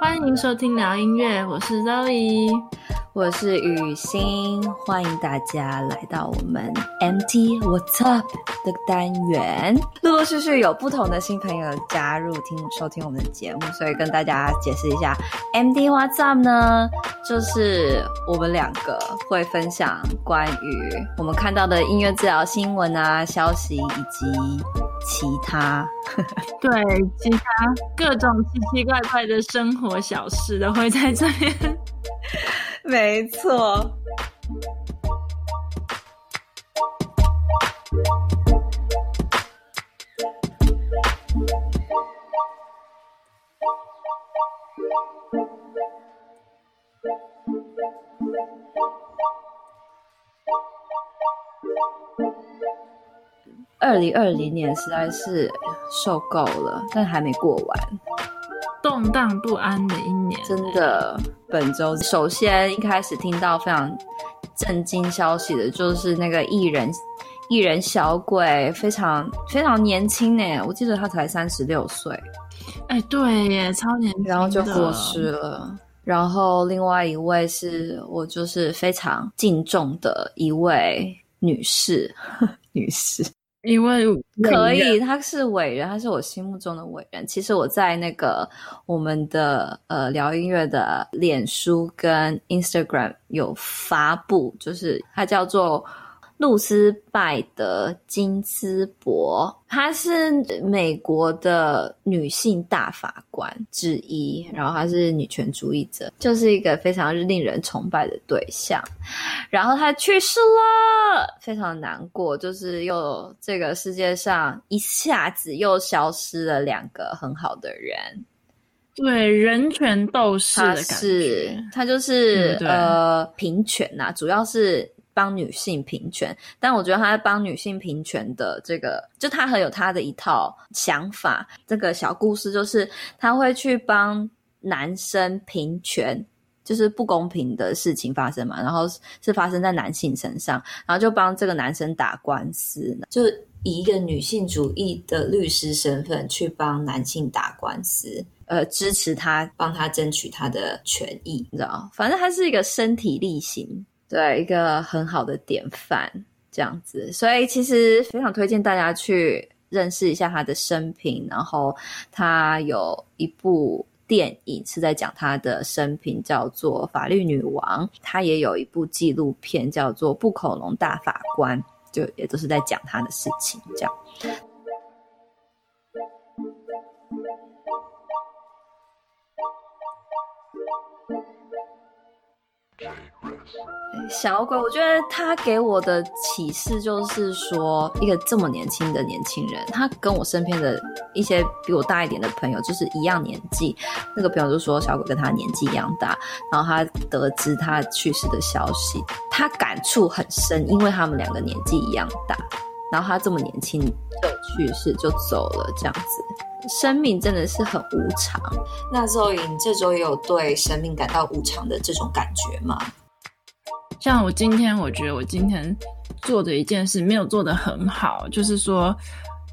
欢迎收听聊音乐，我是 Zoe，我是雨欣，欢迎大家来到我们 MT What's Up 的单元。陆陆续续有不同的新朋友加入听收听我们的节目，所以跟大家解释一下，MT What's Up 呢，就是我们两个会分享关于我们看到的音乐治疗新闻啊、消息以及其他，对其他各种奇奇怪怪的生活小事都会在这边。没错。二零二零年实在是受够了，但还没过完，动荡不安的一年。真的，本周首先一开始听到非常震惊消息的，就是那个艺人艺人小鬼，非常非常年轻呢，我记得他才三十六岁。哎，对耶，超年轻，然后就过世了。然后另外一位是我就是非常敬重的一位女士，女士。因为可以，他是伟人，他是我心目中的伟人。其实我在那个我们的呃聊音乐的脸书跟 Instagram 有发布，就是他叫做。露丝拜德金斯伯，她是美国的女性大法官之一，然后她是女权主义者，就是一个非常令人崇拜的对象。然后她去世了，非常难过，就是又这个世界上一下子又消失了两个很好的人，对，人权斗士的感觉，他是他就是、嗯、呃平权呐、啊，主要是。帮女性平权，但我觉得他在帮女性平权的这个，就他很有他的一套想法。这个小故事就是他会去帮男生平权，就是不公平的事情发生嘛，然后是发生在男性身上，然后就帮这个男生打官司，就以一个女性主义的律师身份去帮男性打官司，呃，支持他，帮他争取他的权益，你知道？反正他是一个身体力行。对，一个很好的典范，这样子，所以其实非常推荐大家去认识一下他的生平。然后他有一部电影是在讲他的生平，叫做《法律女王》。他也有一部纪录片叫做《布恐龙大法官》，就也都是在讲他的事情，这样。小鬼，我觉得他给我的启示就是说，一个这么年轻的年轻人，他跟我身边的一些比我大一点的朋友就是一样年纪。那个朋友就说，小鬼跟他年纪一样大，然后他得知他去世的消息，他感触很深，因为他们两个年纪一样大，然后他这么年轻就去世就走了，这样子，生命真的是很无常。那 Zoe，你这周也有对生命感到无常的这种感觉吗？像我今天，我觉得我今天做的一件事没有做得很好，就是说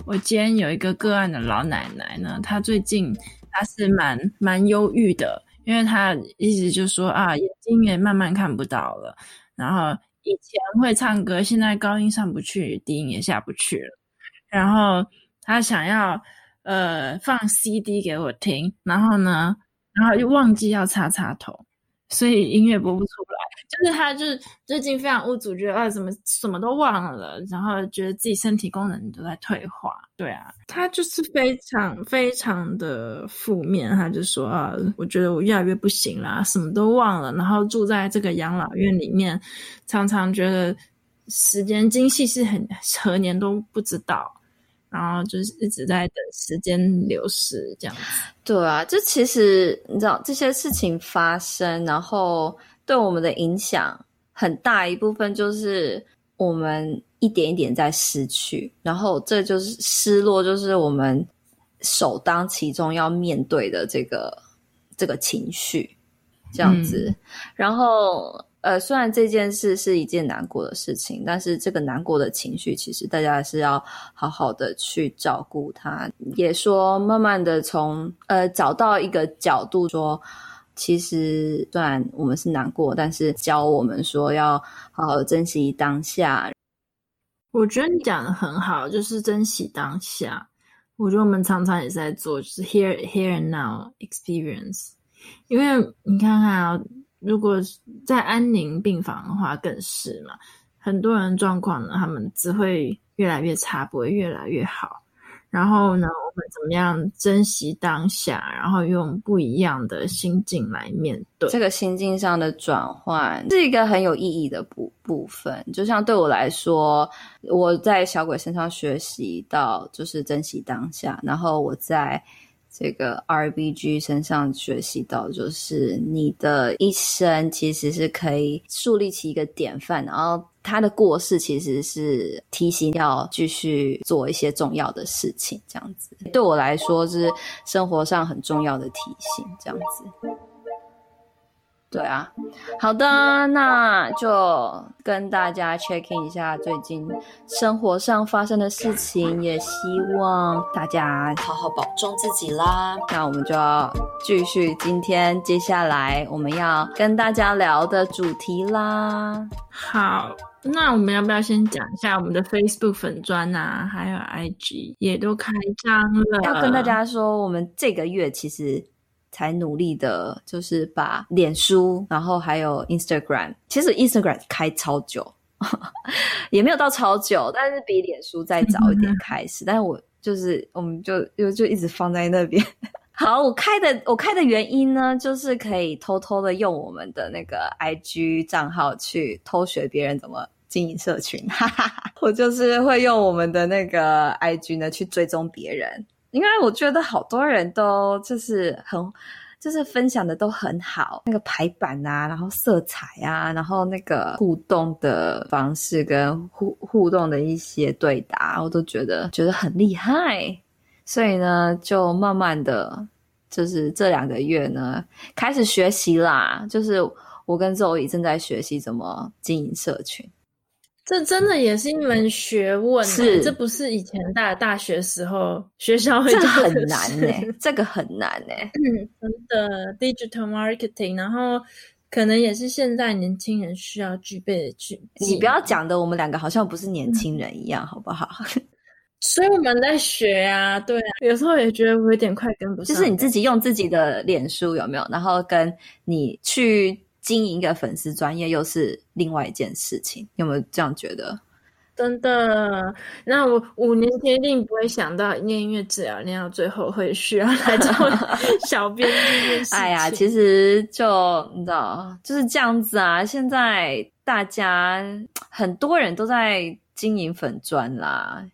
我今天有一个个案的老奶奶呢，她最近她是蛮蛮忧郁的，因为她一直就说啊，眼睛也慢慢看不到了，然后以前会唱歌，现在高音上不去，低音也下不去了，然后她想要呃放 CD 给我听，然后呢，然后又忘记要插插头，所以音乐播不出来。就是他，就是最近非常无助，觉得啊，怎么什么都忘了，然后觉得自己身体功能都在退化。对啊，他就是非常非常的负面，他就说啊，我觉得我越来越不行啦，什么都忘了，然后住在这个养老院里面，常常觉得时间精细是很何年都不知道，然后就是一直在等时间流逝这样子。对啊，就其实你知道这些事情发生，然后。对我们的影响很大一部分就是我们一点一点在失去，然后这就是失落，就是我们首当其冲要面对的这个这个情绪。这样子。嗯、然后，呃，虽然这件事是一件难过的事情，但是这个难过的情绪，其实大家是要好好的去照顾它。也说，慢慢的从呃找到一个角度说。其实，虽然我们是难过，但是教我们说要好好珍惜当下。我觉得你讲的很好，就是珍惜当下。我觉得我们常常也在做，就是 here here and now experience。因为你看看啊，如果在安宁病房的话，更是嘛。很多人状况呢，他们只会越来越差，不会越来越好。然后呢，我们怎么样珍惜当下，然后用不一样的心境来面对这个心境上的转换，是一个很有意义的部部分。就像对我来说，我在小鬼身上学习到就是珍惜当下，然后我在这个 RBG 身上学习到，就是你的一生其实是可以树立起一个典范，然后。他的过世其实是提醒要继续做一些重要的事情，这样子对我来说是生活上很重要的提醒，这样子。对啊，好的，那就跟大家 check in 一下最近生活上发生的事情，也希望大家好好保重自己啦。那我们就要继续今天接下来我们要跟大家聊的主题啦。好，那我们要不要先讲一下我们的 Facebook 粉砖啊，还有 IG 也都开张了？要跟大家说，我们这个月其实。才努力的，就是把脸书，然后还有 Instagram，其实 Instagram 开超久，也没有到超久，但是比脸书再早一点开始。但是我就是，我们就就就一直放在那边。好，我开的我开的原因呢，就是可以偷偷的用我们的那个 IG 账号去偷学别人怎么经营社群。哈哈哈，我就是会用我们的那个 IG 呢去追踪别人。因为我觉得好多人都就是很，就是分享的都很好，那个排版啊，然后色彩啊，然后那个互动的方式跟互互动的一些对答，我都觉得觉得很厉害。所以呢，就慢慢的就是这两个月呢，开始学习啦。就是我跟 Zoe 正在学习怎么经营社群。这真的也是一门学问，是这不是以前大大学时候学校会教的，这很难呢、欸，这个很难呢、欸，嗯，真的 digital marketing，然后可能也是现在年轻人需要具备的具。你不要讲的，我们两个好像不是年轻人一样，嗯、好不好？所以我们在学啊，对啊，有时候也觉得我有点快跟不上。就是你自己用自己的脸书有没有？然后跟你去。经营一个粉丝专业又是另外一件事情，有没有这样觉得？真的，那我五年前一定不会想到念音乐治疗，念到最后会需要来做 小编这件事情。哎呀，其实就你知道，就是这样子啊。现在大家很多人都在经营粉专啦。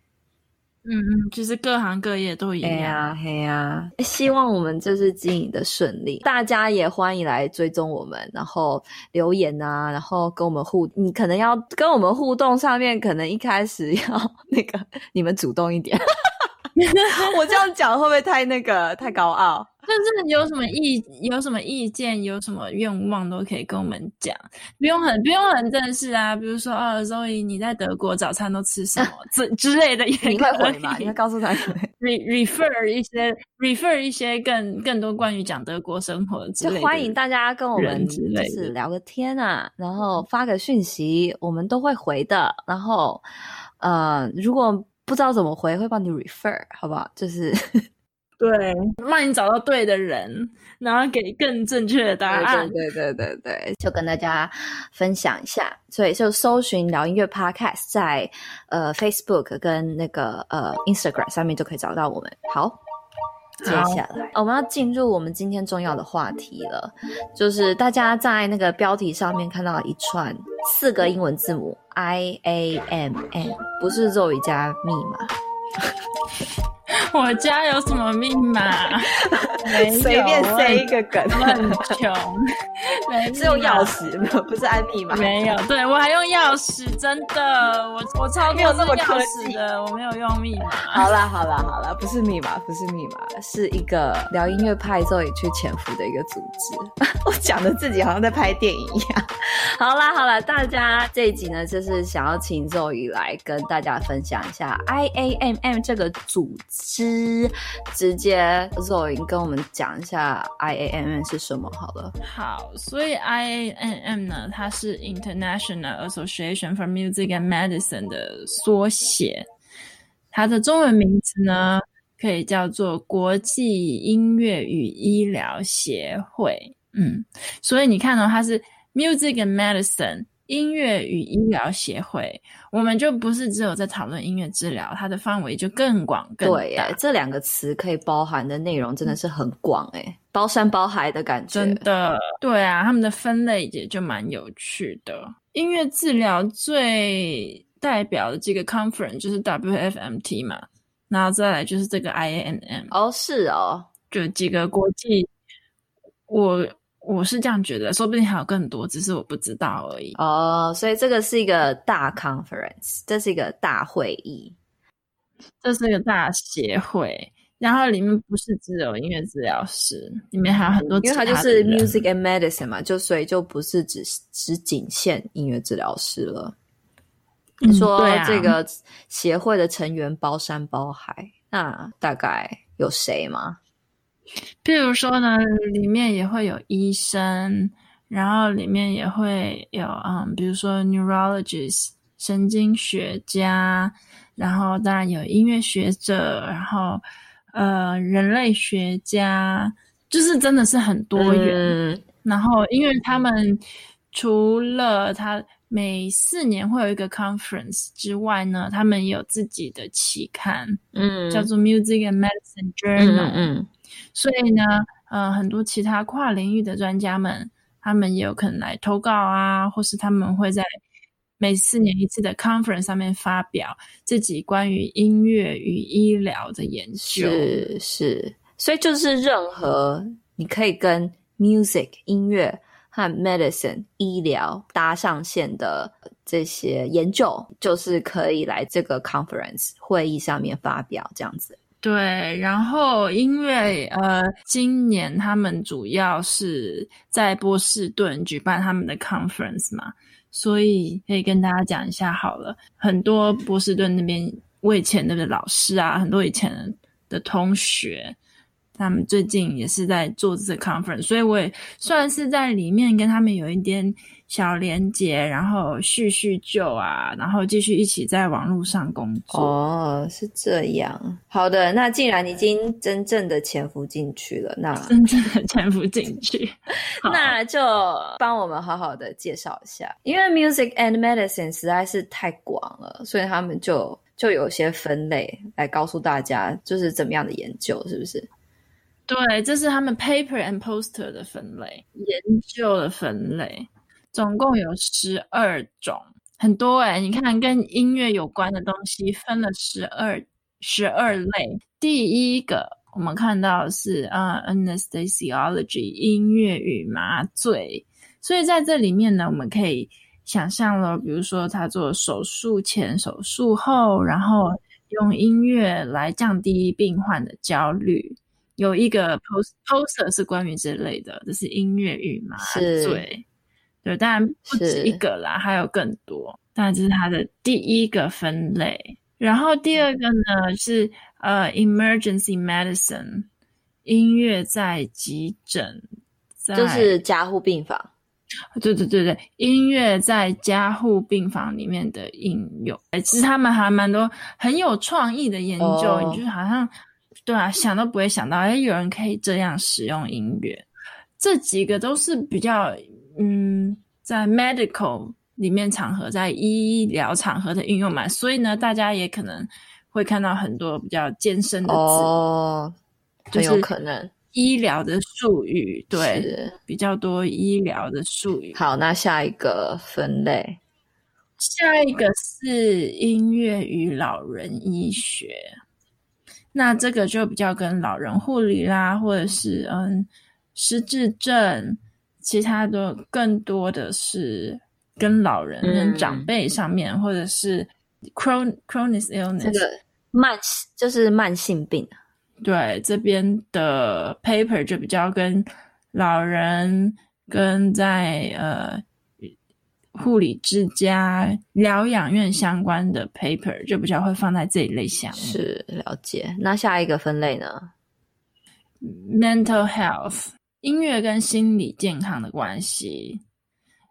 嗯嗯，其实各行各业都一样。嘿呀嘿呀，希望我们就是经营的顺利，大家也欢迎来追踪我们，然后留言啊，然后跟我们互，你可能要跟我们互动，上面可能一开始要 那个你们主动一点。我这样讲会不会太那个太高傲？但是有什么意有什么意见，有什么愿望都可以跟我们讲，不用很不用很正式啊。比如说，哦，Zoe，你在德国早餐都吃什么？之之类的也可以，你会回吗？你会告诉他？re refer 一些 refer 一些更更多关于讲德国生活之类的，就欢迎大家跟我们就是聊个天啊，然后发个讯息，我们都会回的。然后，呃，如果不知道怎么回，会帮你 refer，好不好？就是。对，帮你找到对的人，然后给更正确的答案。对对对对对，就跟大家分享一下。所以就搜寻聊音乐 Podcast，在呃 Facebook 跟那个呃 Instagram 上面就可以找到我们。好，接下来我们要进入我们今天重要的话题了，就是大家在那个标题上面看到一串四个英文字母 I A M N，不是咒语加密码。我家有什么密码？随便塞一个梗，我很穷，没是用钥匙，没有，不是按密码。没有，对我还用钥匙，真的，我我超过这么钥匙的，我没有用密码。好啦好啦好啦，不是密码，不是密码，是一个聊音乐派 Zoe 去潜伏的一个组织。我讲的自己好像在拍电影一样。好啦好啦，大家这一集呢，就是想要请 Zoe 来跟大家分享一下 IAMM 这个组织，直接 Zoe 跟我们讲一下 IAMM 是什么好了。好，所以 IAMM 呢，它是 International Association for Music and Medicine 的缩写，它的中文名字呢，可以叫做国际音乐与医疗协会。嗯，所以你看到、它是 Music and Medicine。音乐与医疗协会，我们就不是只有在讨论音乐治疗，它的范围就更广更大。对，这两个词可以包含的内容真的是很广，诶，包山包海的感觉。真的，对啊，他们的分类也就蛮有趣的。音乐治疗最代表的这个 conference 就是 WFMT 嘛，然后再来就是这个 IAMM。哦，是哦，就几个国际，我。我是这样觉得，说不定还有更多，只是我不知道而已。哦，所以这个是一个大 conference，这是一个大会议，这是一个大协会，然后里面不是只有音乐治疗师，里面还有很多，因为它就是 music and medicine 嘛，就所以就不是只只仅限音乐治疗师了。你、嗯、说这个协会的成员包山包海，那大概有谁吗？譬如说呢，里面也会有医生，然后里面也会有嗯，比如说 neurologist 神经学家，然后当然有音乐学者，然后呃人类学家，就是真的是很多元。嗯、然后因为他们除了他每四年会有一个 conference 之外呢，他们也有自己的期刊，嗯，叫做 Music and Medicine Journal，嗯。嗯所以呢，呃，很多其他跨领域的专家们，他们也有可能来投稿啊，或是他们会在每四年一次的 conference 上面发表自己关于音乐与医疗的研究。是是，所以就是任何你可以跟 music 音乐和 medicine 医疗搭上线的这些研究，就是可以来这个 conference 会议上面发表这样子。对，然后因为呃，今年他们主要是在波士顿举办他们的 conference 嘛，所以可以跟大家讲一下好了。很多波士顿那边我以前的老师啊，很多以前的同学，他们最近也是在做这个 conference，所以我也算是在里面跟他们有一点。小连接，然后叙叙旧啊，然后继续一起在网络上工作。哦，是这样。好的，那既然你已经真正的潜伏进去了，那真正的潜伏进去，那就帮我们好好的介绍一下。因为 Music and Medicine 实在是太广了，所以他们就就有些分类来告诉大家，就是怎么样的研究，是不是？对，这是他们 Paper and Poster 的分类，研究的分类。总共有十二种，很多诶，你看，跟音乐有关的东西分了十二十二类。第一个我们看到是啊、uh，Anesthesiology 音乐与麻醉。所以在这里面呢，我们可以想象了，比如说他做手术前、手术后，然后用音乐来降低病患的焦虑。有一个 post poster 是关于这类的，这是音乐与麻醉。对，当然不止一个啦，还有更多。当然这是它的第一个分类。然后第二个呢是呃，emergency medicine，音乐在急诊，在就是加护病房。对对对对，音乐在加护病房里面的应用。其实他们还蛮多很有创意的研究，哦、你就是好像对啊，想都不会想到，哎，有人可以这样使用音乐。这几个都是比较。嗯，在 medical 里面场合，在医疗场合的运用嘛，所以呢，大家也可能会看到很多比较艰深的字哦，很有可能医疗的术语，对，比较多医疗的术语。好，那下一个分类，下一个是音乐与老人医学。那这个就比较跟老人护理啦，或者是嗯失智症，其他的更多的是跟老人、跟长辈上面，嗯、或者是 chronic chronic illness，这个慢就是慢性病。对，这边的 paper 就比较跟老人跟在呃。护理之家、疗养院相关的 paper 就比较会放在这一类项目。是，了解。那下一个分类呢？Mental health，音乐跟心理健康的关系。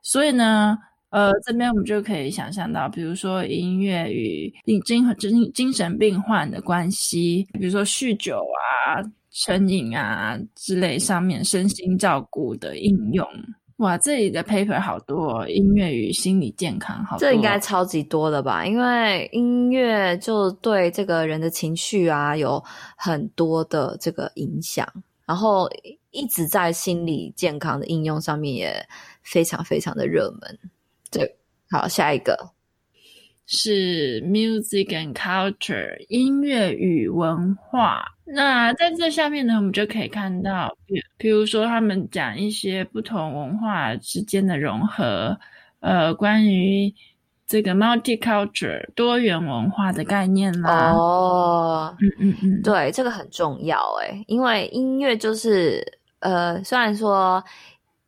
所以呢，呃，这边我们就可以想象到，比如说音乐与精精精神病患的关系，比如说酗酒啊、成瘾啊之类上面身心照顾的应用。哇，这里的 paper 好多哦，音乐与心理健康好，这应该超级多的吧？因为音乐就对这个人的情绪啊有很多的这个影响，然后一直在心理健康的应用上面也非常非常的热门。对，好，下一个是 music and culture，音乐与文化。那在这下面呢，我们就可以看到，比比如说他们讲一些不同文化之间的融合，呃，关于这个 multicultural 多元文化的概念啦。哦，嗯嗯嗯，对，这个很重要诶，因为音乐就是，呃，虽然说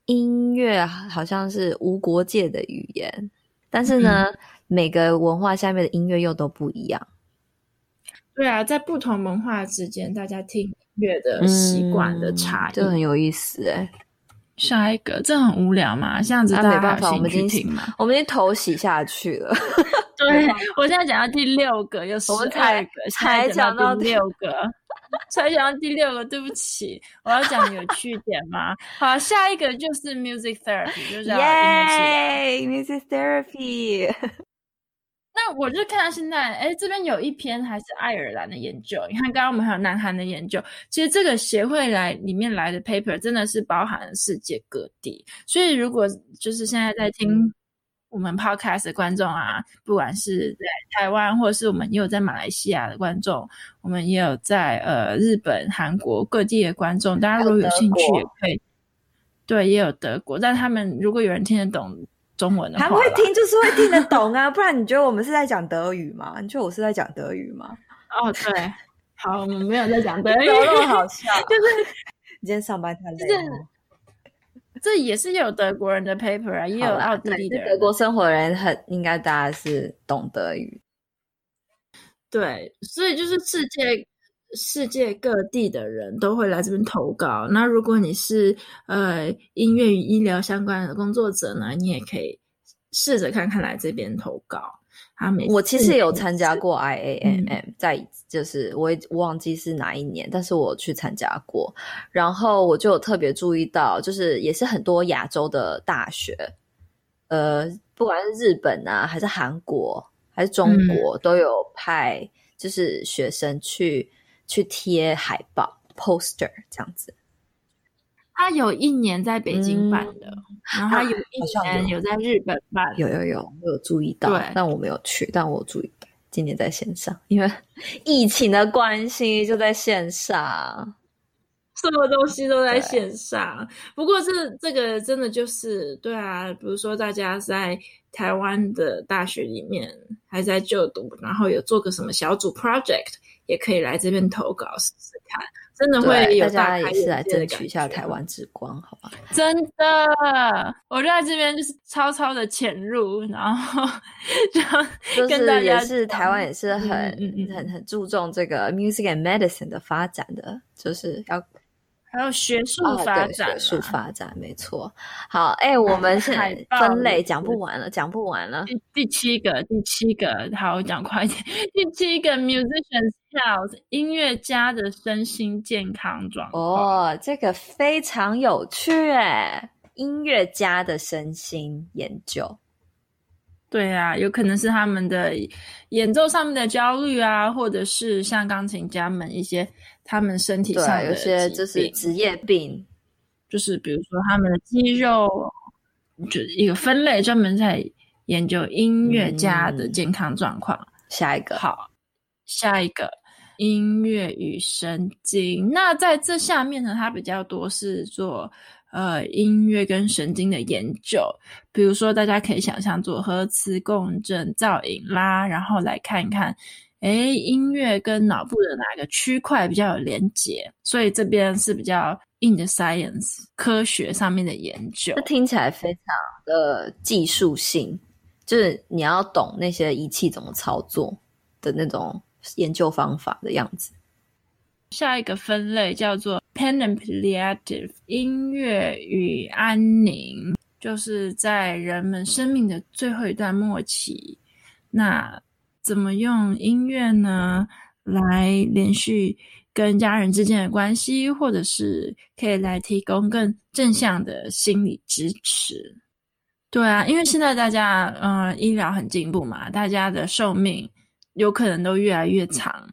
音乐好像是无国界的语言，但是呢，嗯、每个文化下面的音乐又都不一样。对啊，在不同文化之间，大家听音乐的习惯的差异，就、嗯、很有意思诶。下一个，这很无聊嘛，这样子大家没办法，我们已经我们已经头洗下去了。对，我现在讲到第六个，又十二个，才讲到第六个，才讲到第六个，对不起，我要讲有趣点吗？好，下一个就是 music therapy，就是音乐治疗，music therapy。那我就看到现在，哎，这边有一篇还是爱尔兰的研究。你看，刚刚我们还有南韩的研究。其实这个协会来里面来的 paper 真的是包含了世界各地。所以，如果就是现在在听我们 podcast 的观众啊，不管是在台湾，或者是我们也有在马来西亚的观众，我们也有在呃日本、韩国各地的观众，大家如果有兴趣也可以。对，也有德国，但他们如果有人听得懂。中文的话，还会听就是会听得懂啊，不然你觉得我们是在讲德语吗？你觉得我是在讲德语吗？哦，对，好，我们没有在讲德语，那么好笑，就是你今天上班太累了。这也是有德国人的 paper 啊，也有奥地利的人，德国生活的人很应该大家是懂德语。对，所以就是世界世界各地的人都会来这边投稿。那如果你是呃音乐与医疗相关的工作者呢，你也可以试着看看来这边投稿。他每我其实有参加过 IAMM，嗯，在就是我也忘记是哪一年，但是我去参加过。然后我就有特别注意到，就是也是很多亚洲的大学，呃，不管是日本啊，还是韩国，还是中国，嗯，都有派就是学生去。去贴海报 poster 这样子，他有一年在北京办的，嗯、然后他有一年有。在日本办，有有有，我有注意到，但我没有去，但我注意到今年在线上，因为疫情的关系就在线上，什么东西都在线上。不过这这个真的就是对啊，比如说大家在台湾的大学里面还在就读，然后有做个什么小组 project。也可以来这边投稿试试看，真的会有大，大家也是来争取一下台湾之光，好吧？真的，我就在这边就是悄悄的潜入，然后就跟大家、是、台湾也是很、嗯、很很注重这个 music and medicine 的发展的，就是要。还有学术发展、哦，学术发展没错。好，哎、欸，我们 是分类讲不完了，讲不完了。第第七个，第七个，好，我讲快一点。第七个，musicians health，音乐家的身心健康状况。哦，这个非常有趣哎，音乐家的身心研究。对啊，有可能是他们的演奏上面的焦虑啊，或者是像钢琴家们一些他们身体上的有些就是职业病，就是比如说他们的肌肉，就是一个分类专门在研究音乐家的健康状况。嗯、下一个，好，下一个。音乐与神经。那在这下面呢，它比较多是做呃音乐跟神经的研究。比如说，大家可以想象做核磁共振造影啦，然后来看一看，诶，音乐跟脑部的哪个区块比较有连接。所以这边是比较 in the science 科学上面的研究。这听起来非常的技术性。就是你要懂那些仪器怎么操作的那种研究方法的样子。下一个分类叫做 panampliative 音乐与安宁，就是在人们生命的最后一段末期，那怎么用音乐呢，来连续跟家人之间的关系，或者是可以来提供更正向的心理支持。对啊，因为现在大家呃医疗很进步嘛，大家的寿命有可能都越来越长。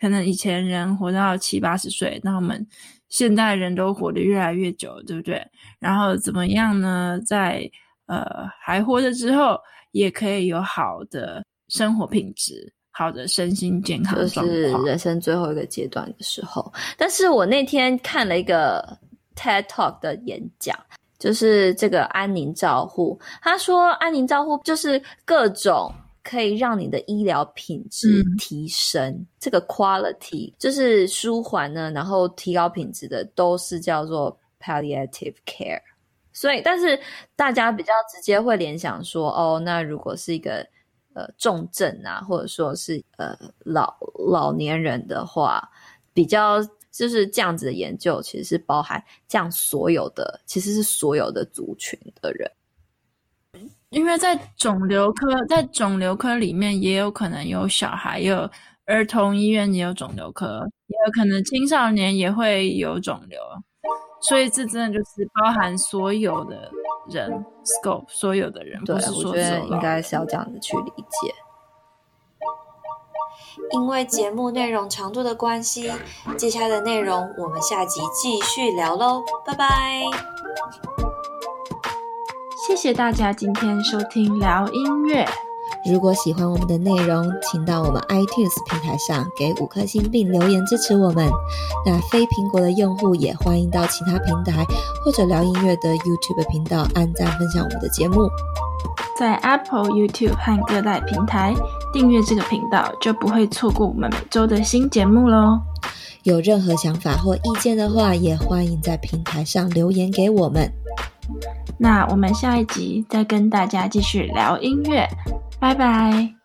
可能以前人活到七八十岁，那我们现代人都活得越来越久，对不对？然后怎么样呢？在呃还活着之后，也可以有好的生活品质，好的身心健康。就是人生最后一个阶段的时候。但是我那天看了一个 TED Talk 的演讲。就是这个安宁照护，他说安宁照护就是各种可以让你的医疗品质提升，嗯、这个 quality 就是舒缓呢，然后提高品质的都是叫做 palliative care。所以，但是大家比较直接会联想说，哦，那如果是一个呃重症啊，或者说是呃老老年人的话，比较。就是这样子的研究，其实是包含这样所有的，其实是所有的族群的人。因为在肿瘤科，在肿瘤科里面也有可能有小孩，也有儿童医院也有肿瘤科，也有可能青少年也会有肿瘤，所以这真的就是包含所有的人，scope 所有的人。对，我觉得应该是要这样子去理解。因为节目内容长度的关系，接下来的内容我们下集继续聊喽，拜拜！谢谢大家今天收听聊音乐。如果喜欢我们的内容，请到我们 iTunes 平台上给五颗星并留言支持我们。那非苹果的用户也欢迎到其他平台或者聊音乐的 YouTube 频道按赞分享我们的节目。在 Apple、YouTube 和各大平台订阅这个频道，就不会错过我们每周的新节目喽。有任何想法或意见的话，也欢迎在平台上留言给我们。那我们下一集再跟大家继续聊音乐，拜拜。